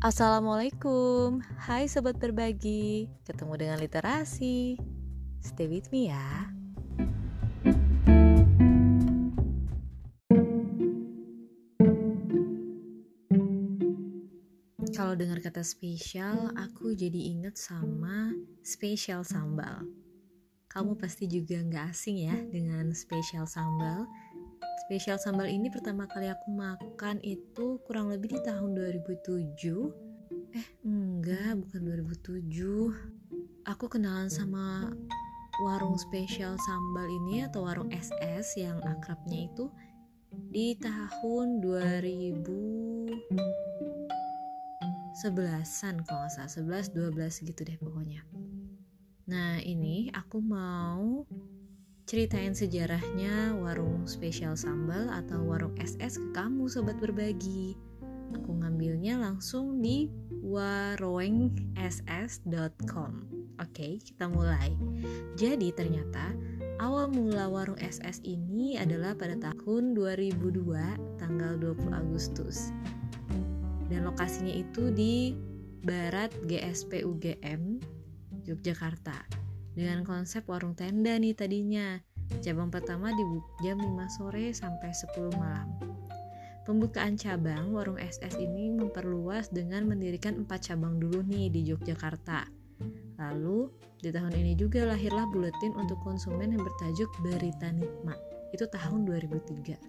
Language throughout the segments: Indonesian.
Assalamualaikum, hai sobat berbagi, ketemu dengan literasi. Stay with me ya. Kalau dengar kata spesial, aku jadi inget sama spesial sambal. Kamu pasti juga nggak asing ya dengan spesial sambal Spesial sambal ini pertama kali aku makan itu kurang lebih di tahun 2007. Eh, enggak, bukan 2007. Aku kenalan sama warung spesial sambal ini atau warung SS yang akrabnya itu di tahun 2000 sebelasan kalau nggak salah 11 12 gitu deh pokoknya nah ini aku mau ceritain sejarahnya warung spesial sambal atau warung SS ke kamu sobat berbagi. Aku ngambilnya langsung di warungss.com. Oke, kita mulai. Jadi ternyata awal mula warung SS ini adalah pada tahun 2002 tanggal 20 Agustus. Dan lokasinya itu di Barat GSP UGM Yogyakarta dengan konsep warung tenda nih tadinya. Cabang pertama dibuka jam 5 sore sampai 10 malam. Pembukaan cabang warung SS ini memperluas dengan mendirikan empat cabang dulu nih di Yogyakarta. Lalu di tahun ini juga lahirlah buletin untuk konsumen yang bertajuk Berita Nikmat. Itu tahun 2003.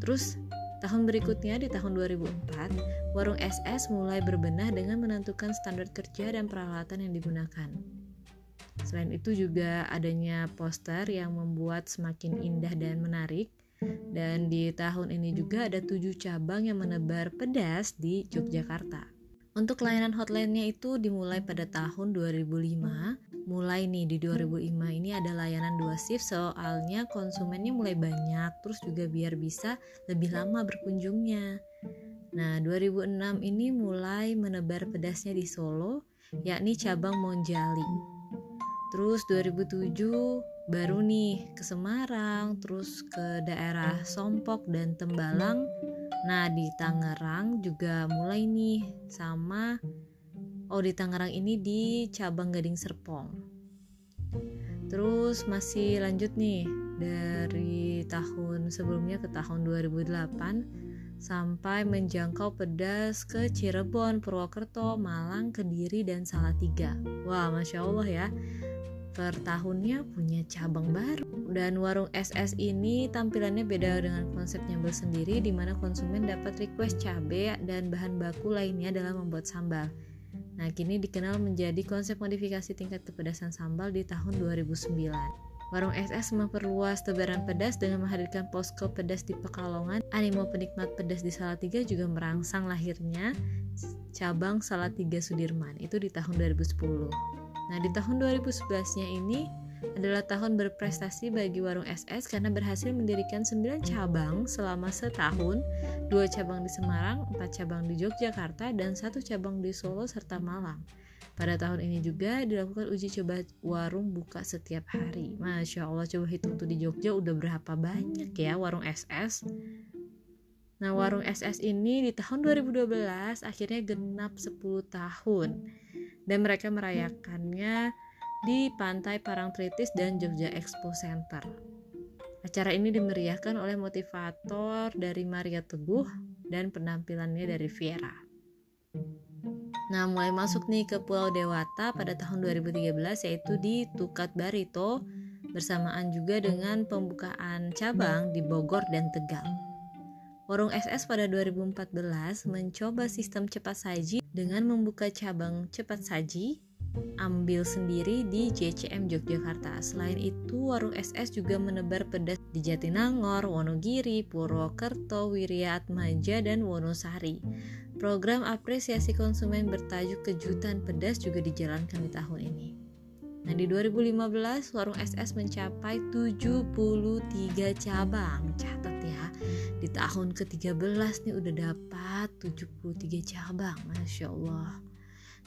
Terus tahun berikutnya di tahun 2004, warung SS mulai berbenah dengan menentukan standar kerja dan peralatan yang digunakan. Selain itu juga adanya poster yang membuat semakin indah dan menarik. Dan di tahun ini juga ada tujuh cabang yang menebar pedas di Yogyakarta. Untuk layanan hotline-nya itu dimulai pada tahun 2005. Mulai nih di 2005 ini ada layanan dua shift soalnya konsumennya mulai banyak terus juga biar bisa lebih lama berkunjungnya. Nah, 2006 ini mulai menebar pedasnya di Solo, yakni cabang Monjali. Terus 2007 baru nih ke Semarang, terus ke daerah Sompok dan Tembalang. Nah, di Tangerang juga mulai nih sama oh di Tangerang ini di cabang Gading Serpong. Terus masih lanjut nih dari tahun sebelumnya ke tahun 2008 sampai menjangkau pedas ke Cirebon, Purwokerto, Malang, Kediri, dan Salatiga. Wah, masya Allah ya per tahunnya punya cabang baru dan warung SS ini tampilannya beda dengan konsep nyambel sendiri di mana konsumen dapat request cabai dan bahan baku lainnya dalam membuat sambal. Nah, kini dikenal menjadi konsep modifikasi tingkat kepedasan sambal di tahun 2009. Warung SS memperluas tebaran pedas dengan menghadirkan posko pedas di Pekalongan. Animo penikmat pedas di Salatiga juga merangsang lahirnya cabang Salatiga Sudirman itu di tahun 2010. Nah, di tahun 2011-nya ini adalah tahun berprestasi bagi Warung SS karena berhasil mendirikan 9 cabang selama setahun, dua cabang di Semarang, empat cabang di Yogyakarta, dan satu cabang di Solo serta Malang. Pada tahun ini juga dilakukan uji coba warung buka setiap hari. Masya Allah, coba hitung tuh di Jogja udah berapa banyak ya warung SS. Nah, warung SS ini di tahun 2012 akhirnya genap 10 tahun dan mereka merayakannya di Pantai Parangtritis dan Jogja Expo Center. Acara ini dimeriahkan oleh motivator dari Maria Teguh dan penampilannya dari Viera. Nah, mulai masuk nih ke Pulau Dewata pada tahun 2013 yaitu di Tukat Barito bersamaan juga dengan pembukaan cabang di Bogor dan Tegal. Warung SS pada 2014 mencoba sistem cepat saji dengan membuka cabang cepat saji ambil sendiri di JCM Yogyakarta. Selain itu, warung SS juga menebar pedas di Jatinangor, Wonogiri, Purwokerto, Wiriatmaja, dan Wonosari. Program apresiasi konsumen bertajuk Kejutan Pedas juga dijalankan di tahun ini. Nah, di 2015 warung SS mencapai 73 cabang. Catat di tahun ke-13 nih udah dapat 73 cabang Masya Allah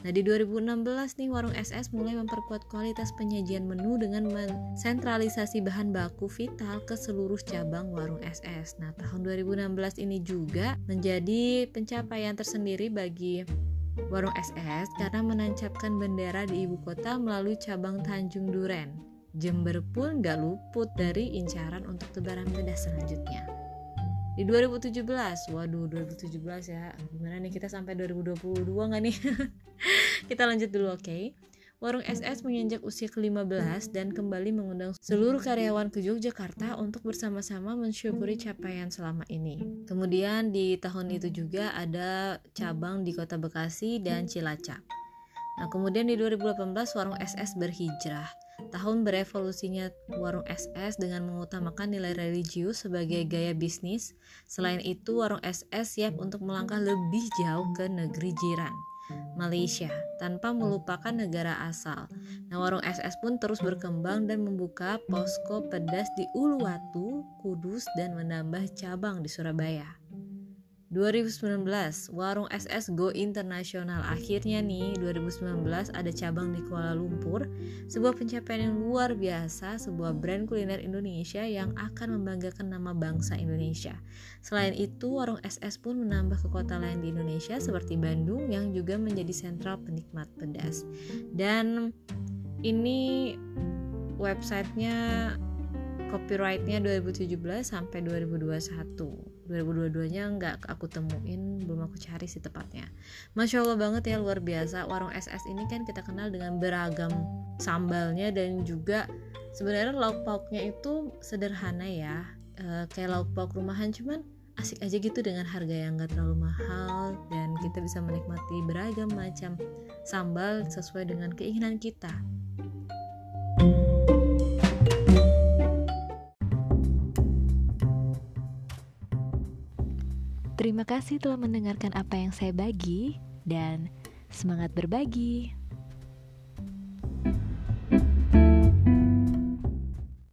Nah di 2016 nih warung SS mulai memperkuat kualitas penyajian menu dengan mensentralisasi bahan baku vital ke seluruh cabang warung SS. Nah tahun 2016 ini juga menjadi pencapaian tersendiri bagi Warung SS karena menancapkan bendera di ibu kota melalui cabang Tanjung Duren. Jember pun gak luput dari incaran untuk tebaran pedas selanjutnya. Di 2017, waduh 2017 ya, gimana nih kita sampai 2022 gak nih? kita lanjut dulu oke. Okay? Warung SS menginjak usia ke-15 dan kembali mengundang seluruh karyawan ke Yogyakarta untuk bersama-sama mensyukuri capaian selama ini. Kemudian di tahun itu juga ada cabang di Kota Bekasi dan Cilacap. Nah, kemudian di 2018 Warung SS berhijrah. Tahun berevolusinya warung SS dengan mengutamakan nilai religius sebagai gaya bisnis. Selain itu, warung SS siap untuk melangkah lebih jauh ke negeri jiran. Malaysia tanpa melupakan negara asal. Nah, warung SS pun terus berkembang dan membuka posko pedas di Uluwatu, Kudus, dan menambah cabang di Surabaya. 2019 Warung SS Go Internasional. Akhirnya nih 2019 ada cabang di Kuala Lumpur sebuah pencapaian yang luar biasa sebuah brand kuliner Indonesia yang akan membanggakan nama bangsa Indonesia. Selain itu Warung SS pun menambah ke kota lain di Indonesia seperti Bandung yang juga menjadi sentral penikmat pedas. Dan ini websitenya copyrightnya 2017 sampai 2021 2022-nya nggak aku temuin belum aku cari sih tepatnya. Masya Allah banget ya luar biasa. Warung SS ini kan kita kenal dengan beragam sambalnya dan juga sebenarnya lauk pauknya itu sederhana ya. E, kayak lauk pauk rumahan cuman asik aja gitu dengan harga yang gak terlalu mahal dan kita bisa menikmati beragam macam sambal sesuai dengan keinginan kita Terima kasih telah mendengarkan apa yang saya bagi dan semangat berbagi.